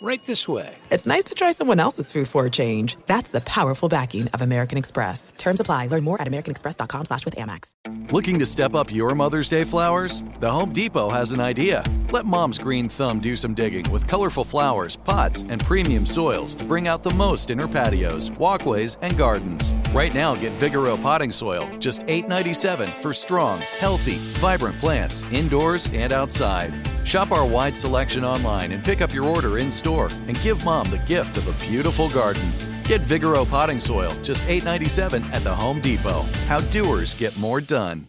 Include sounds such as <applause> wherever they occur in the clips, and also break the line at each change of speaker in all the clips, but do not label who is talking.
Right this way.
it's nice to try someone else's food for a change. That's the powerful backing of American Express. Terms apply. Learn more at americanexpress.com slash with Amex.
Looking to step up your Mother's Day flowers? The Home Depot has an idea. Let mom's green thumb do some digging with colorful flowers, pots, and premium soils to bring out the most in her patios, walkways, and gardens. Right now, get Vigoro potting soil, just $8.97 for strong, healthy, vibrant plants indoors and outside. Shop our wide selection online and pick up your order in store and give mom the gift of a beautiful garden. Get Vigoro potting soil, just $8.97 at the Home Depot. How doers get more done.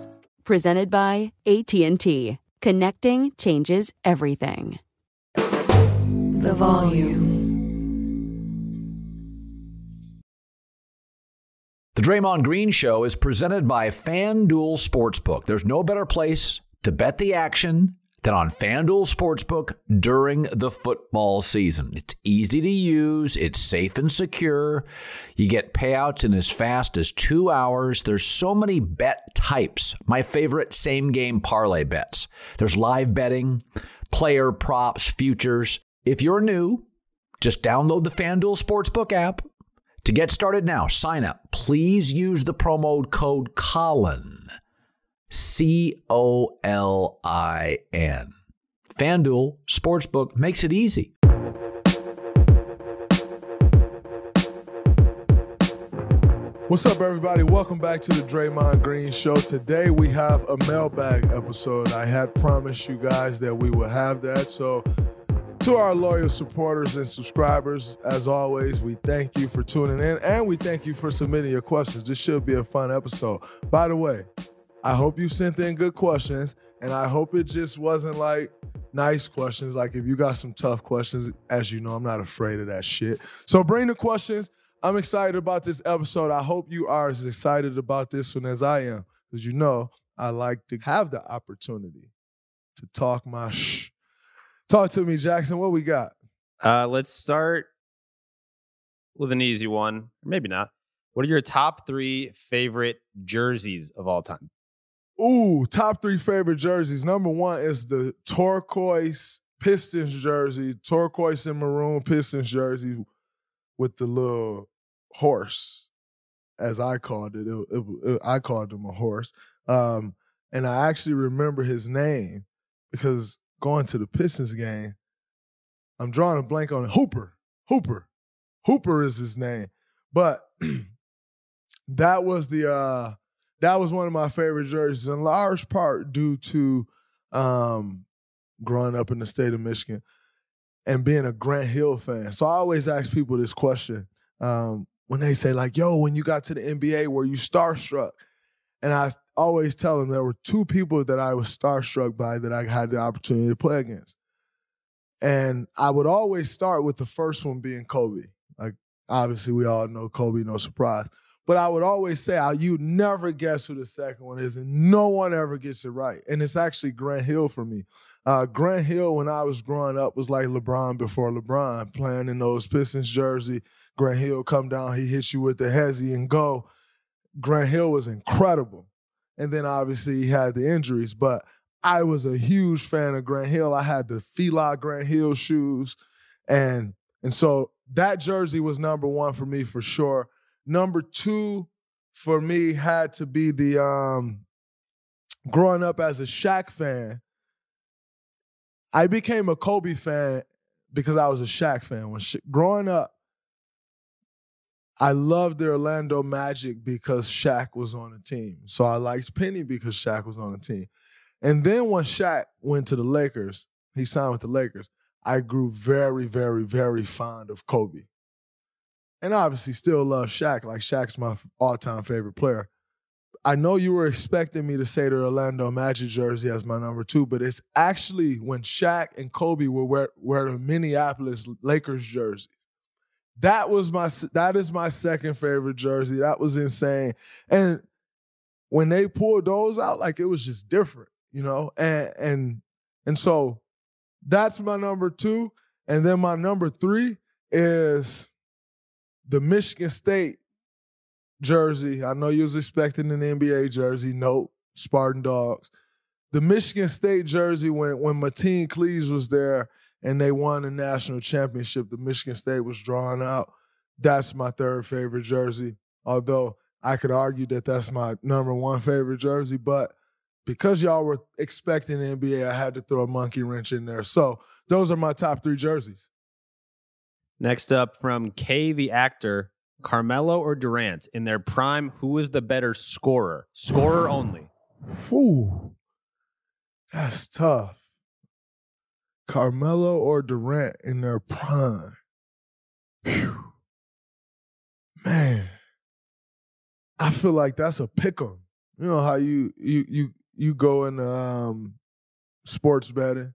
Presented by AT&T. Connecting changes everything.
The volume.
The Draymond Green Show is presented by FanDuel Sportsbook. There's no better place to bet the action than on FanDuel Sportsbook during the football season. It's easy to use, it's safe and secure. You get payouts in as fast as two hours. There's so many bet types. My favorite same game parlay bets. There's live betting, player props, futures. If you're new, just download the FanDuel Sportsbook app. To get started now, sign up. Please use the promo code Colin. C O L I N. FanDuel Sportsbook makes it easy.
What's up, everybody? Welcome back to the Draymond Green Show. Today we have a mailbag episode. I had promised you guys that we would have that. So, to our loyal supporters and subscribers, as always, we thank you for tuning in and we thank you for submitting your questions. This should be a fun episode. By the way, I hope you sent in good questions and I hope it just wasn't like nice questions. Like if you got some tough questions, as you know, I'm not afraid of that shit. So bring the questions. I'm excited about this episode. I hope you are as excited about this one as I am. Because you know, I like to have the opportunity to talk my shh. Talk to me, Jackson. What we got?
Uh, let's start with an easy one. Maybe not. What are your top three favorite jerseys of all time?
Ooh, top three favorite jerseys. Number one is the turquoise Pistons jersey, turquoise and maroon Pistons jersey with the little horse, as I called it. It- it- it- I called him a horse. Um, and I actually remember his name because going to the Pistons game, I'm drawing a blank on it. Hooper. Hooper. Hooper is his name. But <clears throat> that was the uh that was one of my favorite jerseys, in large part due to um growing up in the state of Michigan and being a Grant Hill fan. So I always ask people this question um, when they say, like, yo, when you got to the NBA, were you starstruck? And I always tell them there were two people that I was starstruck by that I had the opportunity to play against. And I would always start with the first one being Kobe. Like, obviously, we all know Kobe, no surprise. But I would always say, "I- you never guess who the second one is, and no one ever gets it right. And it's actually Grant Hill for me. Uh, Grant Hill, when I was growing up, was like LeBron before LeBron, playing in those Pistons jersey. Grant Hill come down, he hits you with the hezzy and go. Grant Hill was incredible. And then obviously he had the injuries, but I was a huge fan of Grant Hill. I had the Fila Grant Hill shoes. And and so that jersey was number one for me for sure. Number two for me had to be the um growing up as a Shaq fan. I became a Kobe fan because I was a Shaq fan. When growing up, I loved the Orlando Magic because Shaq was on the team. So I liked Penny because Shaq was on the team. And then when Shaq went to the Lakers, he signed with the Lakers, I grew very, very, very fond of Kobe. And obviously still love Shaq. Like Shaq's my all-time favorite player. I know you were expecting me to say the Orlando Magic jersey as my number two, but it's actually when Shaq and Kobe were wear, wear the Minneapolis Lakers jerseys. That was my that is my second favorite jersey. That was insane. And when they pulled those out, like it was just different, you know? And and and so that's my number two. And then my number three is the Michigan State jersey. I know you was expecting an NBA jersey. Nope, Spartan Dogs. The Michigan State jersey when when Mateen Cleaves was there and they won the national championship. The Michigan State was drawn out. That's my third favorite jersey. Although I could argue that that's my number one favorite jersey, but because y'all were expecting NBA, I had to throw a monkey wrench in there. So those are my top three jerseys.
Next up from K the actor, Carmelo or Durant in their prime, who is the better scorer? Scorer only.
Ooh, that's tough. Carmelo or Durant in their prime. Whew. Man, I feel like that's a pick 'em. You know how you you you you go in um, sports betting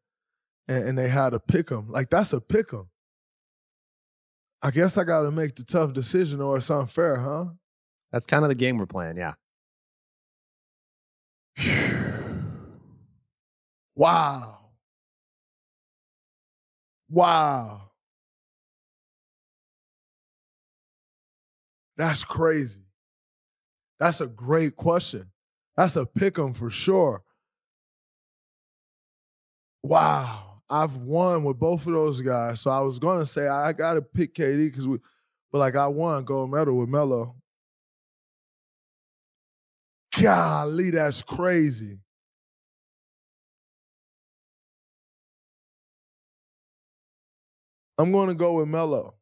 and, and they had a pick 'em. Like that's a pick 'em. I guess I got to make the tough decision, or it's unfair, huh?
That's kind of the game we're playing. Yeah. <sighs>
wow. Wow. That's crazy. That's a great question. That's a pick 'em for sure. Wow. I've won with both of those guys. So I was gonna say I gotta pick KD because we but like I won gold medal with Melo. Golly, that's crazy. I'm to go with Melo.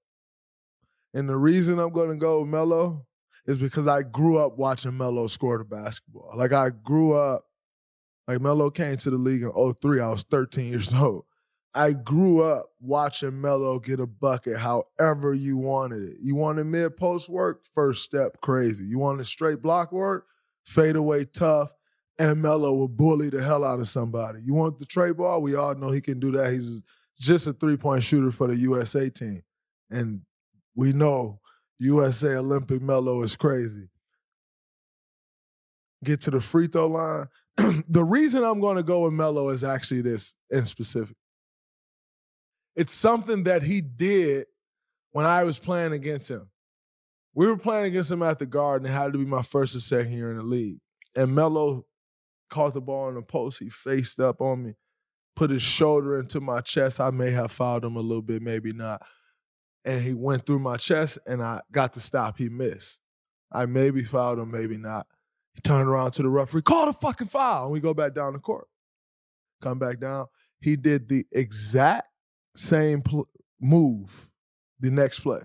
And the reason I'm to go with Melo is because I grew up watching Melo score the basketball. Like I grew up, like Melo came to the league in 03. I was 13 years <laughs> old. I grew up watching Melo get a bucket however you wanted it. You wanted mid post work, first step crazy. You wanted straight block work, fade away tough, and Melo will bully the hell out of somebody. You want the trade ball? We all know he can do that. He's just a three point shooter for the USA team. And we know USA Olympic Melo is crazy. Get to the free throw line. <clears throat> the reason I'm going to go with Melo is actually this in specific. It's something that he did when I was playing against him. We were playing against him at the Garden. It had to be my first or second year in the league. And Melo caught the ball in the post. He faced up on me, put his shoulder into my chest. I may have fouled him a little bit, maybe not. And he went through my chest, and I got to stop. He missed. I maybe fouled him, maybe not. He turned around to the referee, call the fucking foul, and we go back down the court. Come back down. He did the exact same pl- move the next play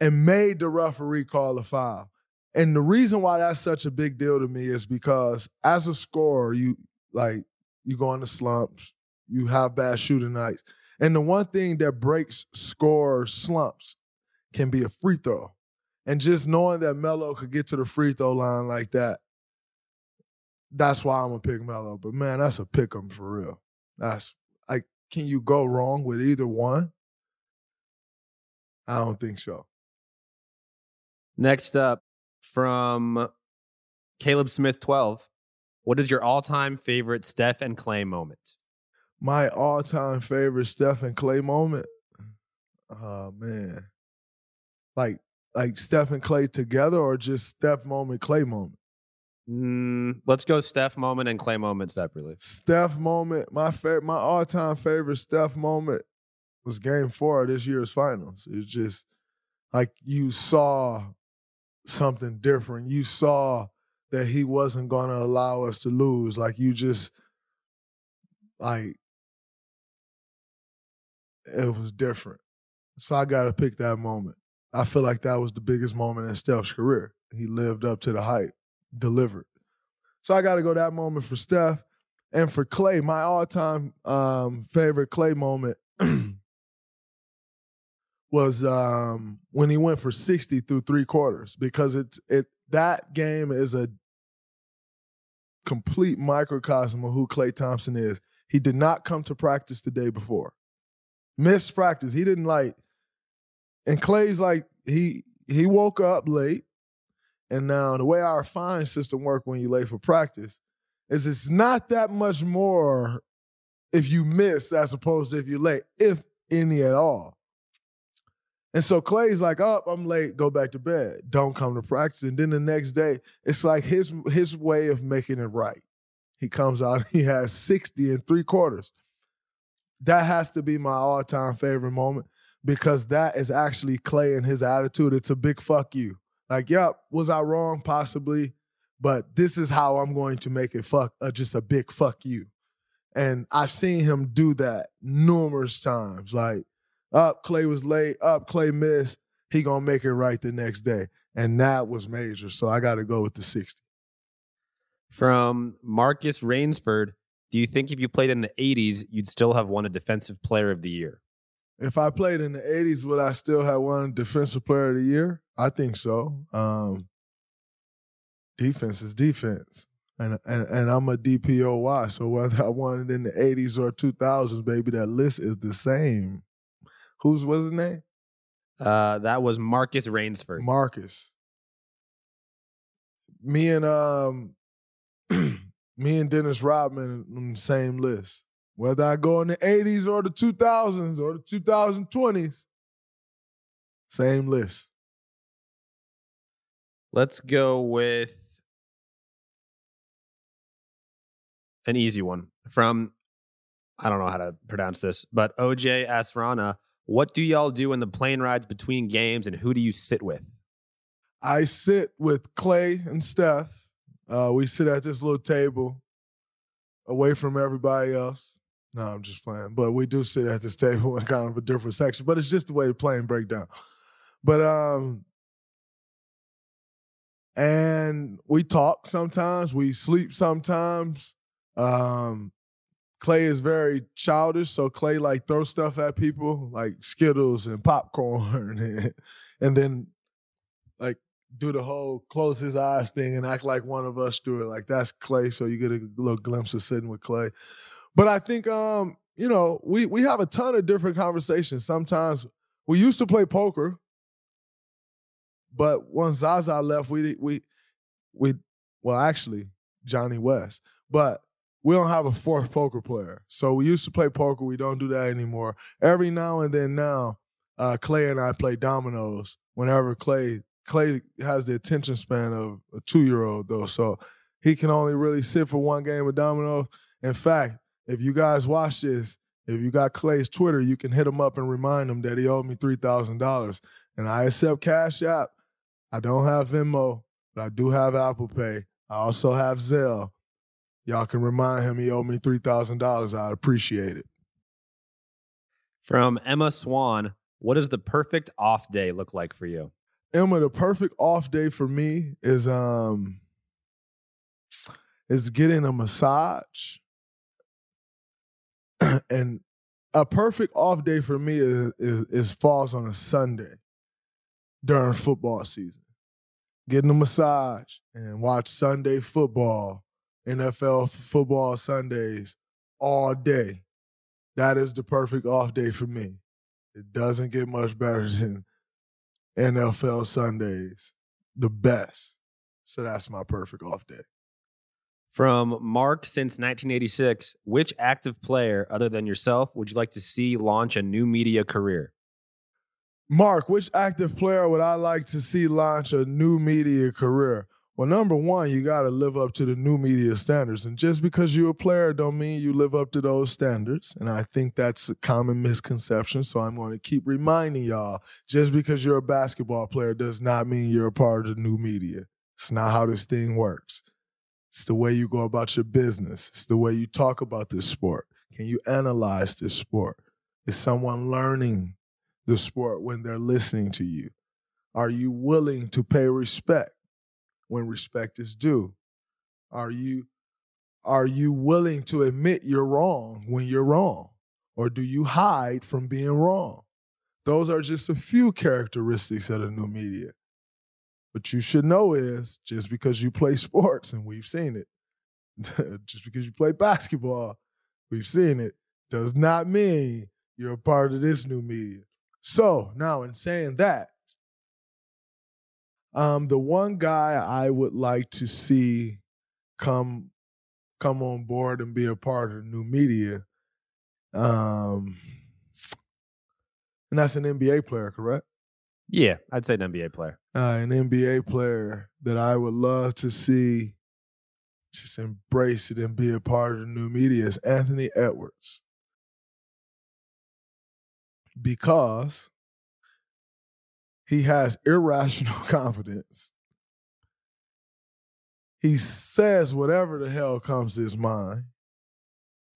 and made the referee call a foul. And the reason why that's such a big deal to me is because as a scorer, you like you go into slumps, you have bad shooting nights. And the one thing that breaks score slumps can be a free throw. And just knowing that Melo could get to the free throw line like that, that's why I'm gonna pick Melo. But man, that's a pick 'em for real. That's can you go wrong with either one? I don't think so.
Next up from Caleb Smith 12. What is your all time favorite Steph and Klay moment?
My all time favorite Steph and Klay moment. Oh man. Like like Steph and Klay together or just Steph moment, Klay moment?
Mm, let's go Steph moment and Klay moment separately.
Steph moment, my favorite, my all time favorite Steph moment was Game Four of this year's finals. It's just like you saw something different. You saw that he wasn't going to allow us to lose. Like you just like it was different. So I got to pick that moment. I feel like that was the biggest moment in Steph's career. He lived up to the hype, delivered. So I got to go that moment for Steph. And for Klay, my all-time um, favorite Klay moment <clears throat> was um, when he went for 60 through three quarters because it's it that game is a complete microcosm of who Klay Thompson is. He did not come to practice the day before. Missed practice. He didn't like and Klay's like he he woke up late. And now the way our fine system work when you late for practice is it's not that much more if you miss as opposed to if you're late, if any at all. And so Klay's like, "Up, oh, I'm late. Go back to bed. Don't come to practice." And then the next day, it's like his his way of making it right. He comes out, <laughs> he has 60 and three quarters. That has to be my all time favorite moment because that is actually Klay and his attitude. It's a big fuck you. Like, yep, was I wrong? Possibly. But this is how I'm going to make it fuck, uh, just a big fuck you. And I've seen him do that numerous times. Like, up, Klay was late, up, Klay missed. He gonna make it right the next day. And that was major. So I gotta go with the 60.
From Marcus Rainsford, do you think if you played in the 80s, you'd still have won a defensive player of the year?
If I played in the 80s, would I still have won defensive player of the year? I think so. Um, defense is defense. And, and and I'm a DPOY, so whether <laughs> I won it in the 80s or 2000s, baby, that list is the same. Who's was his name?
Uh, that was Marcus Rainsford.
Marcus. Me and um, <clears throat> me and Dennis Rodman on the same list. Whether I go in the 80s or the 2000s or the 2020s, same list.
Let's go with an easy one from, I don't know how to pronounce this, but OJ Asrana. What do y'all do in the plane rides between games and who do you sit with?
I sit with Klay and Steph. Uh, we sit at this little table away from everybody else. No, I'm just playing. But we do sit at this table <laughs> in kind of a different section. But it's just the way the plane break down. But um and we talk sometimes, we sleep sometimes. Um Klay is very childish, so Klay like throws stuff at people like Skittles and popcorn and, <laughs> and then like do the whole close his eyes thing and act like one of us do it. Like that's Klay so you get a little glimpse of sitting with Klay But I think um, you know, we we have a ton of different conversations. Sometimes we used to play poker, but once Zaza left, we we we well actually Jonnie West, but we don't have a fourth poker player. So we used to play poker. We don't do that anymore. Every now and then now, uh, Klay and I play dominoes. Whenever Clay Klay has the attention span of a two year old though, so he can only really sit for one game of dominoes. In fact, if you guys watch this, if you got Klay's Twitter, you can hit him up and remind him that he owed me three thousand dollars. And I accept Cash App. I don't have Venmo, but I do have Apple Pay. I also have Zelle. Y'all can remind him he owed me three thousand dollars. I'd appreciate it.
From Emma Swan, what does the perfect off day look like for you?
Emma, the perfect off day for me is um is getting a massage <clears throat> and a perfect off day for me is, is, is falls on a Sunday during football season. Getting a massage and watch Sunday football, NFL football Sundays all day. That is the perfect off day for me. It doesn't get much better <laughs> than NFL Sundays. The best. So that's my perfect off day.
From Mark since 1986, which active player other than yourself would you like to see launch a new media career?
Mark, which active player would I like to see launch a new media career? Well, number one, you got to live up to the new media standards. And just because you're a player don't mean you live up to those standards. And I think that's a common misconception. So I'm going to keep reminding y'all just because you're a basketball player does not mean you're a part of the new media. It's not how this thing works. It's the way you go about your business. It's the way you talk about this sport. Can you analyze this sport? Is someone learning the sport when they're listening to you? Are you willing to pay respect when respect is due? Are you are you willing to admit you're wrong when you're wrong? Or do you hide from being wrong? Those are just a few characteristics of the new media. What you should know is just because you play sports, and we've seen it, <laughs> just because you play basketball, we've seen it, does not mean you're a part of this new media. So now, in saying that, um, the one guy I would like to see come come on board and be a part of the new media, um, and that's an NBA player, correct?
Yeah, I'd say an NBA player.
Uh, an NBA player that I would love to see just embrace it and be a part of the new media is Anthony Edwards. Because he has irrational <laughs> confidence. He says whatever the hell comes to his mind,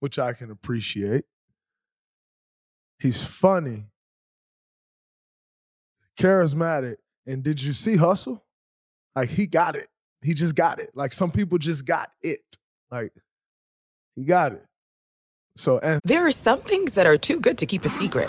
which I can appreciate. He's funny, charismatic, and did you see Hustle? Like he got it. He just got it. Like some people just got it. Like he got it. So and
There are some things that are too good to keep a secret.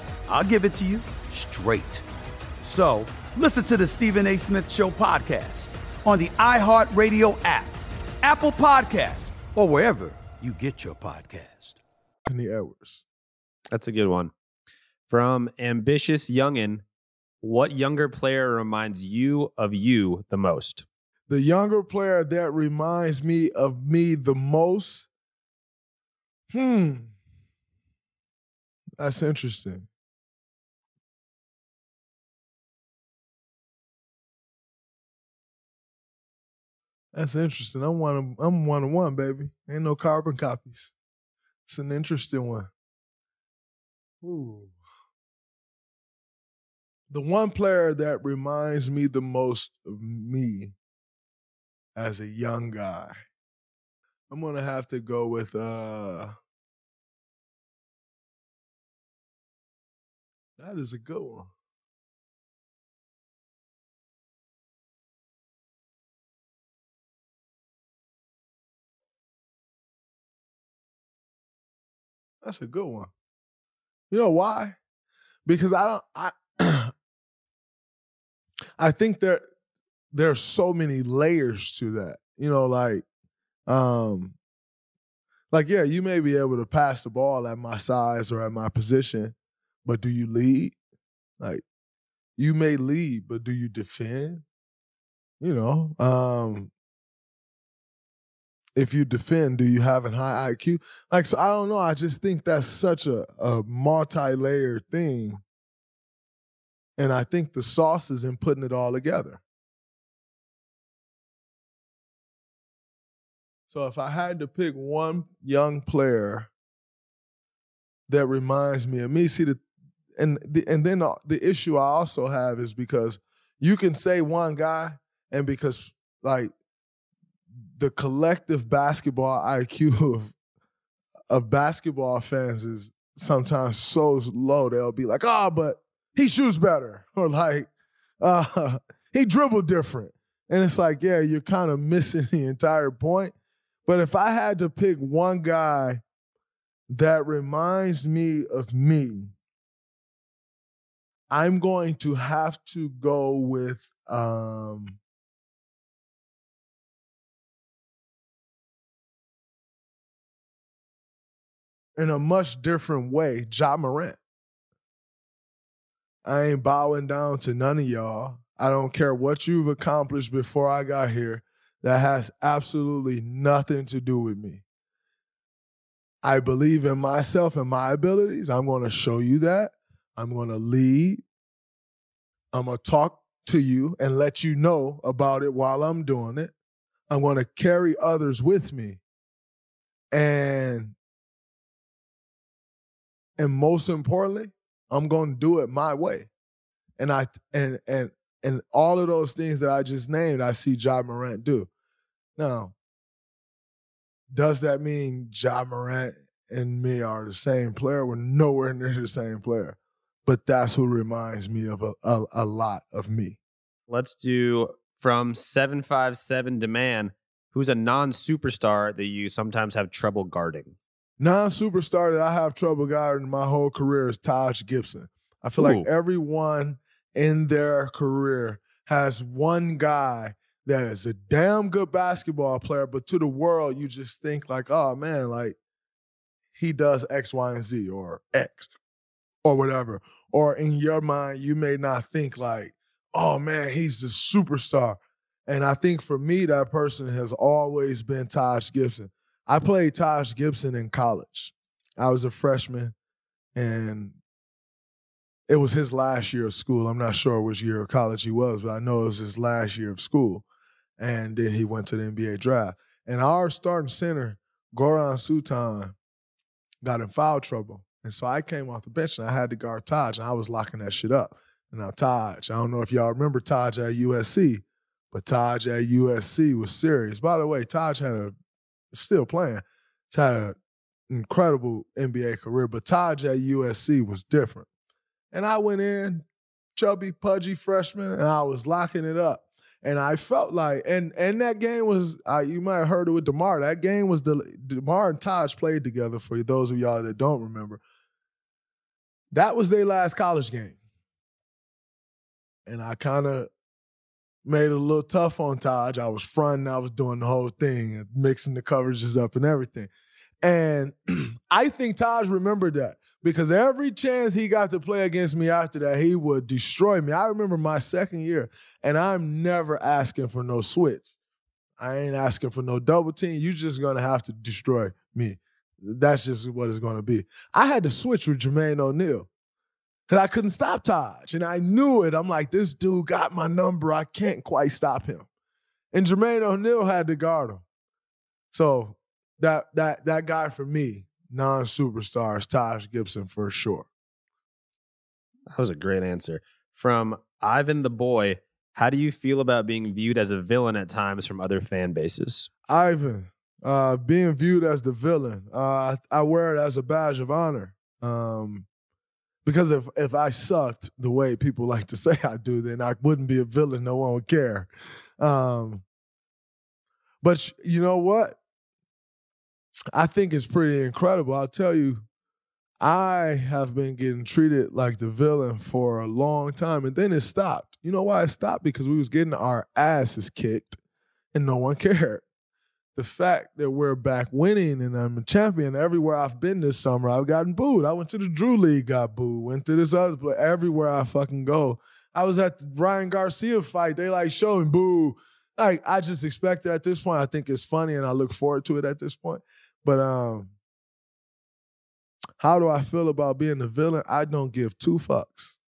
I'll give it to you straight. So listen to the Stephen A. Smith Show podcast on the iHeartRadio app, Apple Podcasts, or wherever you get your podcast.
Anthony hours.
That's a good one. From Ambitious Youngin, what younger player reminds you of you the most?
The younger player that reminds me of me the most. Hmm. That's interesting. That's interesting. I'm one of I'm one of one, baby. Ain't no carbon copies. It's an interesting one. Ooh. The one player that reminds me the most of me as a young guy. I'm gonna have to go with uh that is a good one. That's a good one. You know why? Because I don't I <clears throat> I think there there's so many layers to that. You know, like um like yeah, you may be able to pass the ball at my size or at my position, but do you lead? Like you may lead, but do you defend? You know, um if you defend, do you have a high IQ? Like, so I don't know. I just think that's such a, a multi-layered thing. And I think the sauce is in putting it all together. So if I had to pick one young player that reminds me of me. See the and the, and then the, the issue I also have is because you can say one guy, and because like the collective basketball IQ of of basketball fans is sometimes so low they'll be like, oh, but he shoots better, <laughs> or like, uh, <laughs> he dribbled different, and it's like, yeah, you're kind of missing <laughs> the entire point. But if I had to pick one guy that reminds me of me, I'm going to have to go with um, in a much different way, Ja Morant. I ain't bowing down to none of y'all. I don't care what you've accomplished before I got here. That has absolutely nothing to do with me. I believe in myself and my abilities. I'm going to show you that. I'm going to lead. I'm going to talk to you and let you know about it while I'm doing it. I'm going to carry others with me. And and most importantly, I'm going to do it my way. And I and and and all of those things that I just named, I see Ja Morant do. Now, does that mean Ja Morant and me are the same player? We're nowhere near the same player. But that's who reminds me of a, a, a lot of me.
Let's do from 757 Demand, who's a non superstar that you sometimes have trouble guarding.
Non superstar that I have trouble guarding my whole career is Taj Gibson. I feel
Ooh.
like everyone in their career has one guy that is a damn good basketball player, but to the world, you just think like, oh man, like he does X, Y, and Z or X or whatever. Or in your mind, you may not think like, oh man, he's a superstar. And I think for me, that person has always been Taj Gibson. I played Taj Gibson in college. I was a freshman and it was his last year of school. I'm not sure which year of college he was, but I know it was his last year of school. And then he went to the NBA draft. And our starting center, Goran Suton, got in foul trouble. And so I came off the bench and I had to guard Taj, and I was locking that shit up. And now Taj, I don't know if y'all remember Taj at USC, but Taj at USC was serious. By the way, Taj had a still playing. An incredible NBA career, but Taj at USC was different. And I went in, chubby, pudgy freshman, and I was locking it up. And I felt like, and and that game was, uh, you might have heard it with DeMar. That game was the DeMar and Taj played together. For those of y'all that don't remember, that was their last college game. And I kind of made it a little tough on Taj. I was fronting, I was doing the whole thing, mixing the coverages up and everything. And <clears throat> I think Taj remembered that because every chance he got to play against me after that, he would destroy me. I remember my second year, and I'm never asking for no switch. I ain't asking for no double team. you just gonna have to destroy me. That's just what it's gonna be. I had to switch with Jermaine O'Neal because I couldn't stop Taj, and I knew it. I'm like, this dude got my number. I can't quite stop him. And Jermaine O'Neal had to guard him. So that that that guy for me, non-superstars, Taj Gibson for sure.
That was a great answer. From Ivan the Boy, how do you feel about being viewed as a villain at times from other fan bases?
Ivan, uh, being viewed as the villain, uh, I wear it as a badge of honor. Um, because if if I sucked the way people like to <laughs> say I do, then I wouldn't be a villain. No one would care. Um, but you know what? I think it's pretty incredible. I'll tell you, I have been getting treated like the villain for a long time, and then it stopped. You know why it stopped? Because we was getting our asses kicked, and no one <laughs> cared. The fact that we're back winning and I'm a champion everywhere I've been this summer, I've gotten booed. I went to the Drew League, got booed. Went to this other place. Everywhere I fucking go, I was at the Ryan Garcia fight. They like showing boo. Like I just expect it at this point. I think it's funny, and I look forward to it at this point. But um, how do I feel about being the villain? I don't give two fucks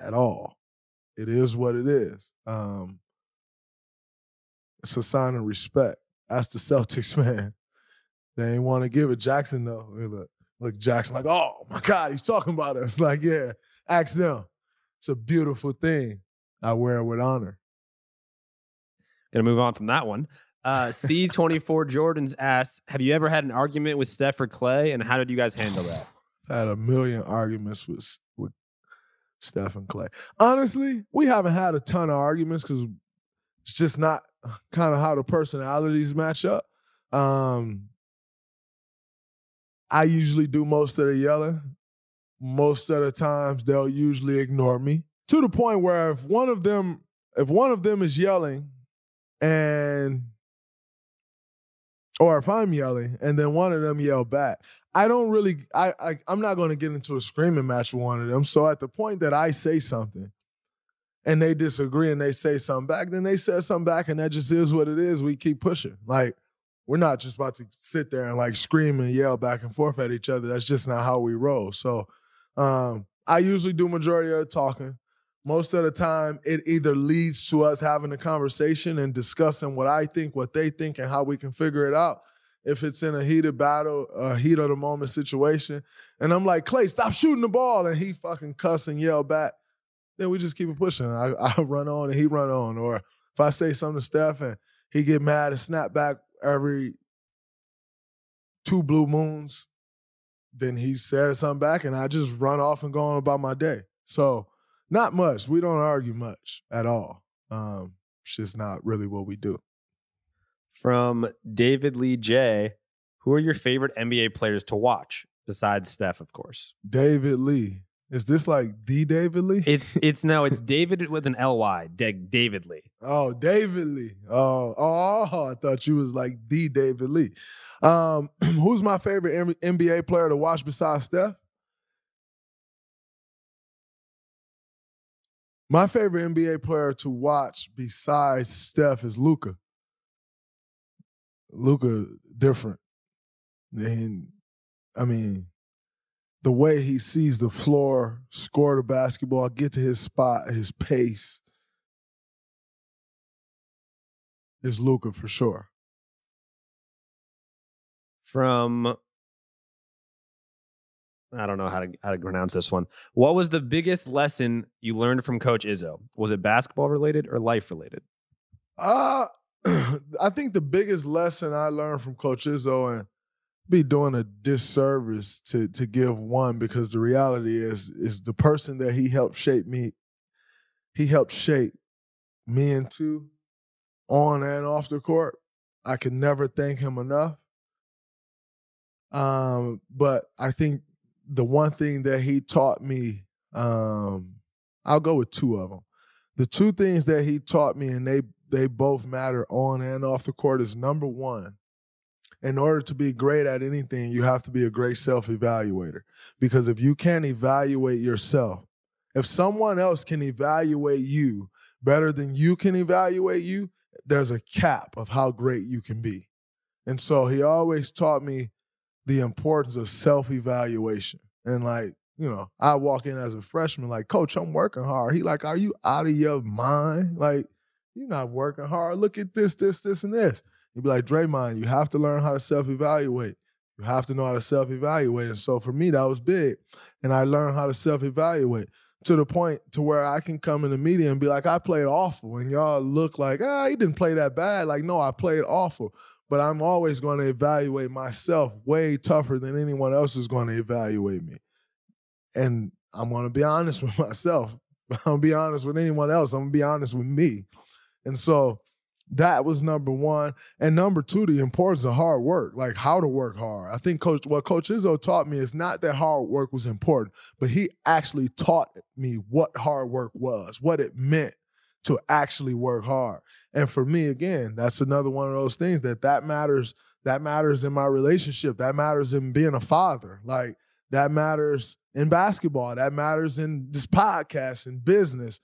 at all. It is what it is. Um, it's a sign of respect. That's the Celtics <laughs> fan. They ain't want to give it. Jackson though. Look, look, Jackson like, oh my God, he's talking about us. <laughs> Like, yeah, ask them. It's a beautiful thing. I wear it with honor.
Gonna move on from that one. Uh, <laughs> C24 Jordans asks, Have you ever had an argument with Steph or Klay, and how did you guys handle that?
I <sighs> had a million arguments with with Steph and Klay. Honestly, we haven't had a ton of arguments because it's just not kind of how the personalities match up. Um, I usually do most of the yelling. Most of the times they'll usually ignore me to the point where if one of them if one of them is yelling and or if I'm yelling and then one of them yell back, I don't really I, I I'm not going to get into a screaming match with one of them. So at the point that I say something and they disagree and they say something back, then they say something back and that just is what it is. We keep pushing. Like we're not just about to sit there and like scream and yell back and forth at each other. That's just not how we roll. So um, I usually do majority of the talking most of the time it either leads to us having a conversation and discussing what I think, what they think, and how we can figure it out. If it's in a heated battle, a heat of the moment situation, and I'm like, Klay, stop shooting the ball, and he fucking cuss and yell back, then we just keep it pushing. I, <laughs> I run on and he run on. Or if I say something to Steph and he get mad and snap back every two blue moons, then he said something back and I just run off and go on about my day. So not much. We don't argue much at all. Um, it's just not really what we do.
From David Lee J, who are your favorite NBA players to watch besides Steph, of course?
David Lee. Is this like D David Lee?
It's it's no, it's David with an L Y. David Lee.
Oh, David Lee. Oh, oh, I thought you was like D David Lee. Um, <clears throat> who's my favorite NBA player to watch besides Steph? My favorite NBA player to watch besides Steph is Luka. Luka different. And I mean, the way he sees the floor, score the basketball, get to his spot, his pace is Luka for sure.
From I don't know how to how to pronounce this one. What was the biggest lesson you learned from Coach Izzo? Was it basketball related or life related?
Uh <clears throat> I think the biggest lesson I learned from Coach Izzo and be doing a disservice to to give one because the reality is is the person that he helped shape me, he helped shape me into on and off the court. I can never thank him enough. Um, but I think the one thing that he taught me, um, I'll go with two of them. The two things that he taught me, and they they both matter on and off the court, is number one. In order to be great at anything, you have to be a great self evaluator. Because if you can't evaluate yourself, if someone else can evaluate you better than you can evaluate you, there's a cap of how great you can be. And so he always taught me the importance of self evaluation. And like, you know, I walk in as a freshman, like, Coach, I'm working hard. He like, Are you out of your mind? Like, you're not working hard. Look at this, this, this, and this. He'd be like, Draymond, you have to learn how to self evaluate. You have to know how to self evaluate. And so for me, that was big. And I learned how to self evaluate to the point to where I can come in the media and be like, I played awful. And y'all look like, ah, he didn't play that bad. Like, no, I played awful but I'm always going to evaluate myself way tougher than anyone else is going to evaluate me. And I'm going to be honest <laughs> with myself. I'm going to be honest with anyone else. I'm going to be honest with me. And so that was number one. And number two, the importance of hard work, like how to work hard. I think Coach what Coach Izzo taught me is not that hard work was important, but he actually taught me what hard work was, what it meant to actually work hard. And for me, again, that's another one of those things that that matters. That matters in my relationship. That matters in being a father. Like that matters in basketball. That matters in this podcast and business.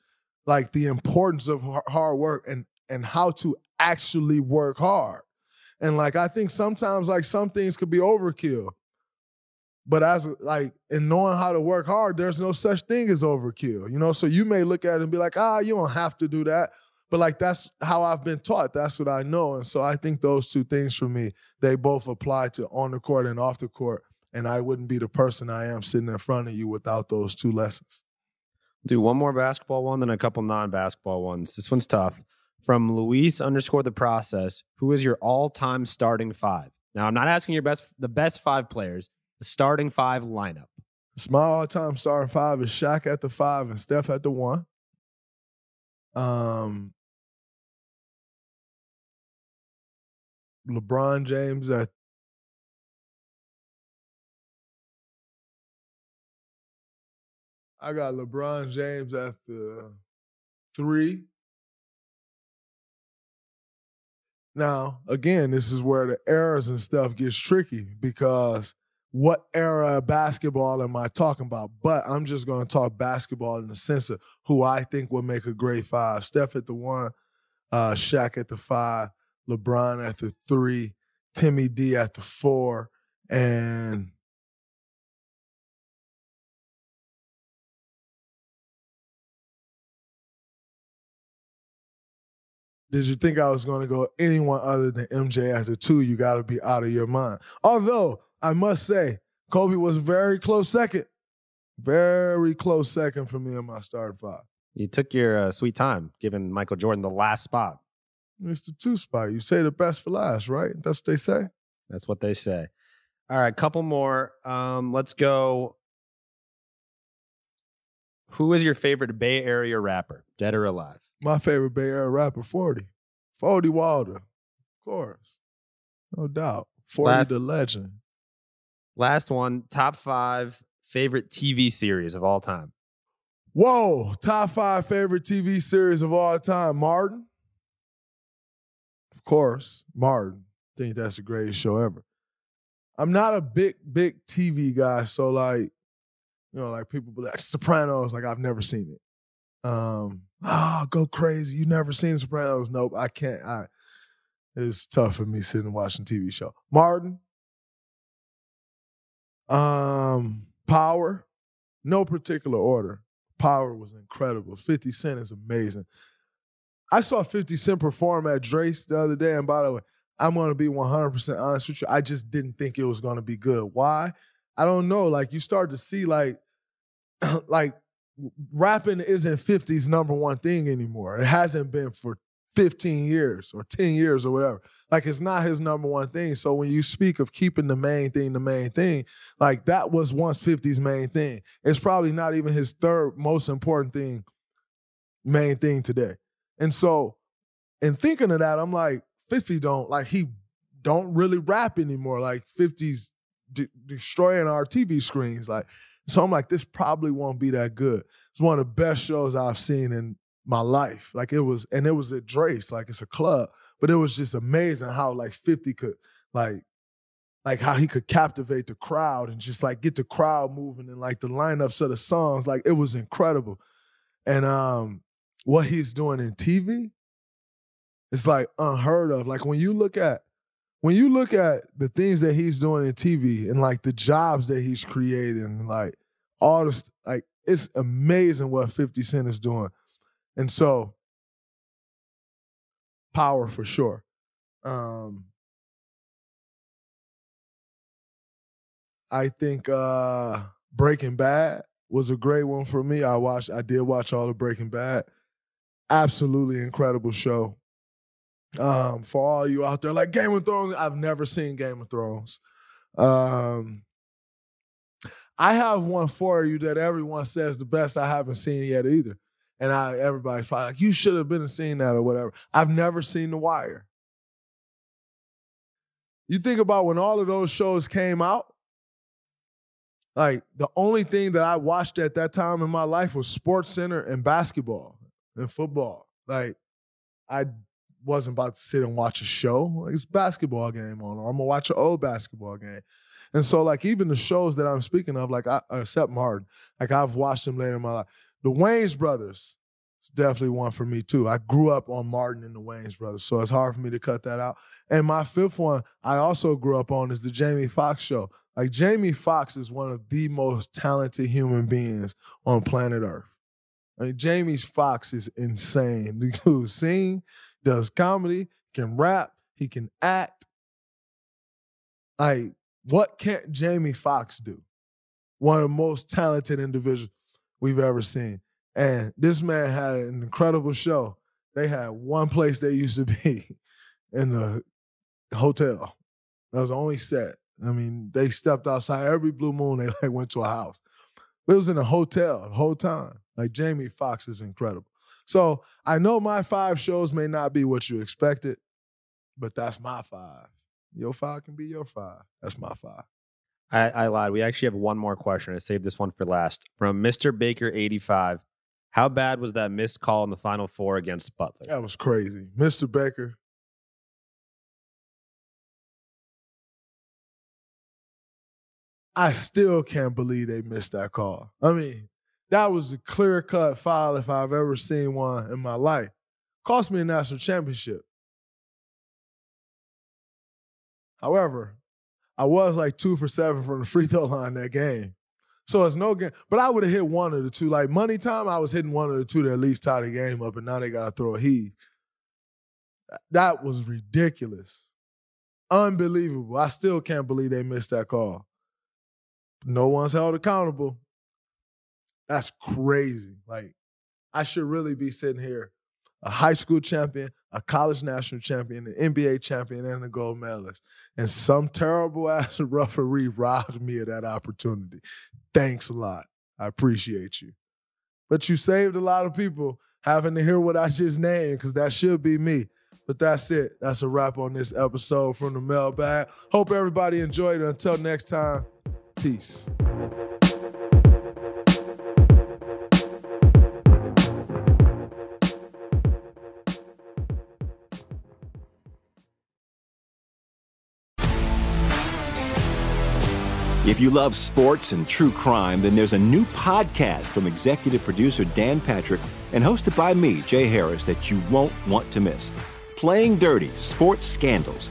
Like the importance of hard work and and how to actually work hard. And like I think sometimes like some things could be overkill. But as like in knowing how to work hard, there's no such thing as overkill. You know, so you may look at it and be like, ah, you don't have to do that. But like that's how I've been taught. That's what I know. And so I think those two things for me, they both apply to on the court and off the court. And I wouldn't be the person I am sitting in front of you without those two lessons.
Do one more basketball one, then a couple non-basketball ones. This one's tough. From Luis underscore the process, who is your all-time starting five? Now I'm not asking your best the best five players, the starting five lineup.
It's my all-time starting five is Shaq at the five and Steph at the one. Um, LeBron James at I got LeBron James at the three. Now, again, this is where the eras and stuff gets tricky because what era of basketball am I talking about? But I'm just going to talk basketball in the sense of who I think will make a great five. Steph at the one, uh, Shaq at the five, LeBron at the three, Timmy D at the four, and did you think I was going to go anyone other than MJ the two? You got to be out of your mind. Although I must say, Kobe was very close second, very close second for me in my starting five.
You took your uh, sweet time giving Michael Jordan the last spot.
It's the two spot. You say the best for last, right? That's what they say.
That's what they say. All right, couple more. Um, let's go. Who is your favorite Bay Area rapper, dead or alive?
My favorite Bay Area rapper, 40. 40 Water. Of course. No doubt. 40
Last-
the legend.
Last one, top five favorite TV series of all time.
Whoa, top five favorite TV series of all time. Martin. Of course, Martin. Think that's the greatest show ever. I'm not a big, big TV guy, so like, you know, like people be like Sopranos, like I've never seen it. Um, oh, go crazy. You never seen Sopranos? Nope, I can't. I it's tough for me sitting and watching TV show. Martin. Um, Power. No particular order. Power was incredible. 50 Cent is amazing. I saw 50 Cent perform at Drai's the other day, and by the way, I'm gonna be 100% honest with you. I just didn't think it was gonna be good. Why? I don't know. Like you start to see like, <clears throat> like rapping isn't 50's number one thing anymore. It hasn't been for 15 years or 10 years or whatever. Like it's not his number one thing. So when you speak of keeping the main thing the main thing, like that was once 50's main thing. It's probably not even his third most important thing, main thing today. And so in thinking of that, I'm like, 50 don't like he don't really rap anymore. Like 50's de- destroying our TV screens. Like, so I'm like, this probably won't be that good. It's one of the best shows I've seen in my life. Like it was, and it was at Drai's, like it's a club, but it was just amazing how like 50 could like like how he could captivate the crowd and just like get the crowd moving and like the lineups of the songs. Like it was incredible. And um what he's doing in TV, it's like unheard of. Like when you look at when you look at the things that he's doing in TV and like the jobs that he's creating, like all this, like it's amazing what 50 Cent is doing. And so, power for sure. Um, I think uh, Breaking Bad was a great one for me. I watched, I did watch all of Breaking Bad. Absolutely incredible show. Um, for all you out there, like Game of Thrones, I've never seen Game of Thrones. Um, I have one for you that everyone says the best. I haven't seen yet either. And I everybody's probably like, you should have been seeing that or whatever. I've never seen The Wire. You think about when all of those shows came out, like the only thing that I watched at that time in my life was SportsCenter and basketball and football. Like I wasn't about to sit and watch a show. Like, it's basketball game on, or I'm gonna watch an old basketball game. And so, like, even the shows that I'm speaking of, like, I, except Martin, like, I've watched them later in my life. The Wayans Brothers, it's definitely one for me too. I grew up on Martin and the Wayans Brothers, so it's hard for me to cut that out. And my fifth one, I also grew up on, is the Jamie Foxx show. Like, Jamie Foxx is one of the most talented human beings on planet Earth. I mean, Jamie Foxx is insane. The dude sing, does comedy, can rap, he can act. Like, what can't Jamie Foxx do? One of the most talented individuals we've ever seen. And this man had an incredible show. They had one place they used to <laughs> be in the hotel. That was the only set. I mean, they stepped outside every blue moon. They like went to a house. But it was in a hotel the whole time. Like Jamie Foxx is incredible. So I know my five shows may not be what you expected, but that's my five. Your five can be your five. That's my five.
I, I lied. We actually have one more question. I saved this one for last. From Mr. Baker85. How bad was that missed call in the final four against Butler?
That was crazy. Mr. Baker. I still can't believe they missed that call. I mean, that was a clear cut foul if I've ever seen one in my life. Cost me a national championship. However, I was like two for seven from the free throw line that game. So it's no game. But I would have hit one of the two. Like money time, I was hitting one of the two to at least tie the game up, and now they gotta throw a heat. That was ridiculous. Unbelievable. I still can't believe they missed that call. No one's held accountable. That's crazy. Like, I should really be sitting here, a high school champion, a college national champion, an NBA champion, and a gold medalist. And some terrible <laughs> ass referee robbed me of that opportunity. Thanks a lot. I appreciate you. But you saved a lot of people having to hear what I just named, because that should be me. But that's it. That's a wrap on this episode from the mailbag. Hope everybody enjoyed it. Until next time, peace.
If you love sports and true crime, then there's a new podcast from executive producer Dan Patrick and hosted by me, Jay Harris, that you won't want to miss. Playing Dirty Sports Scandals.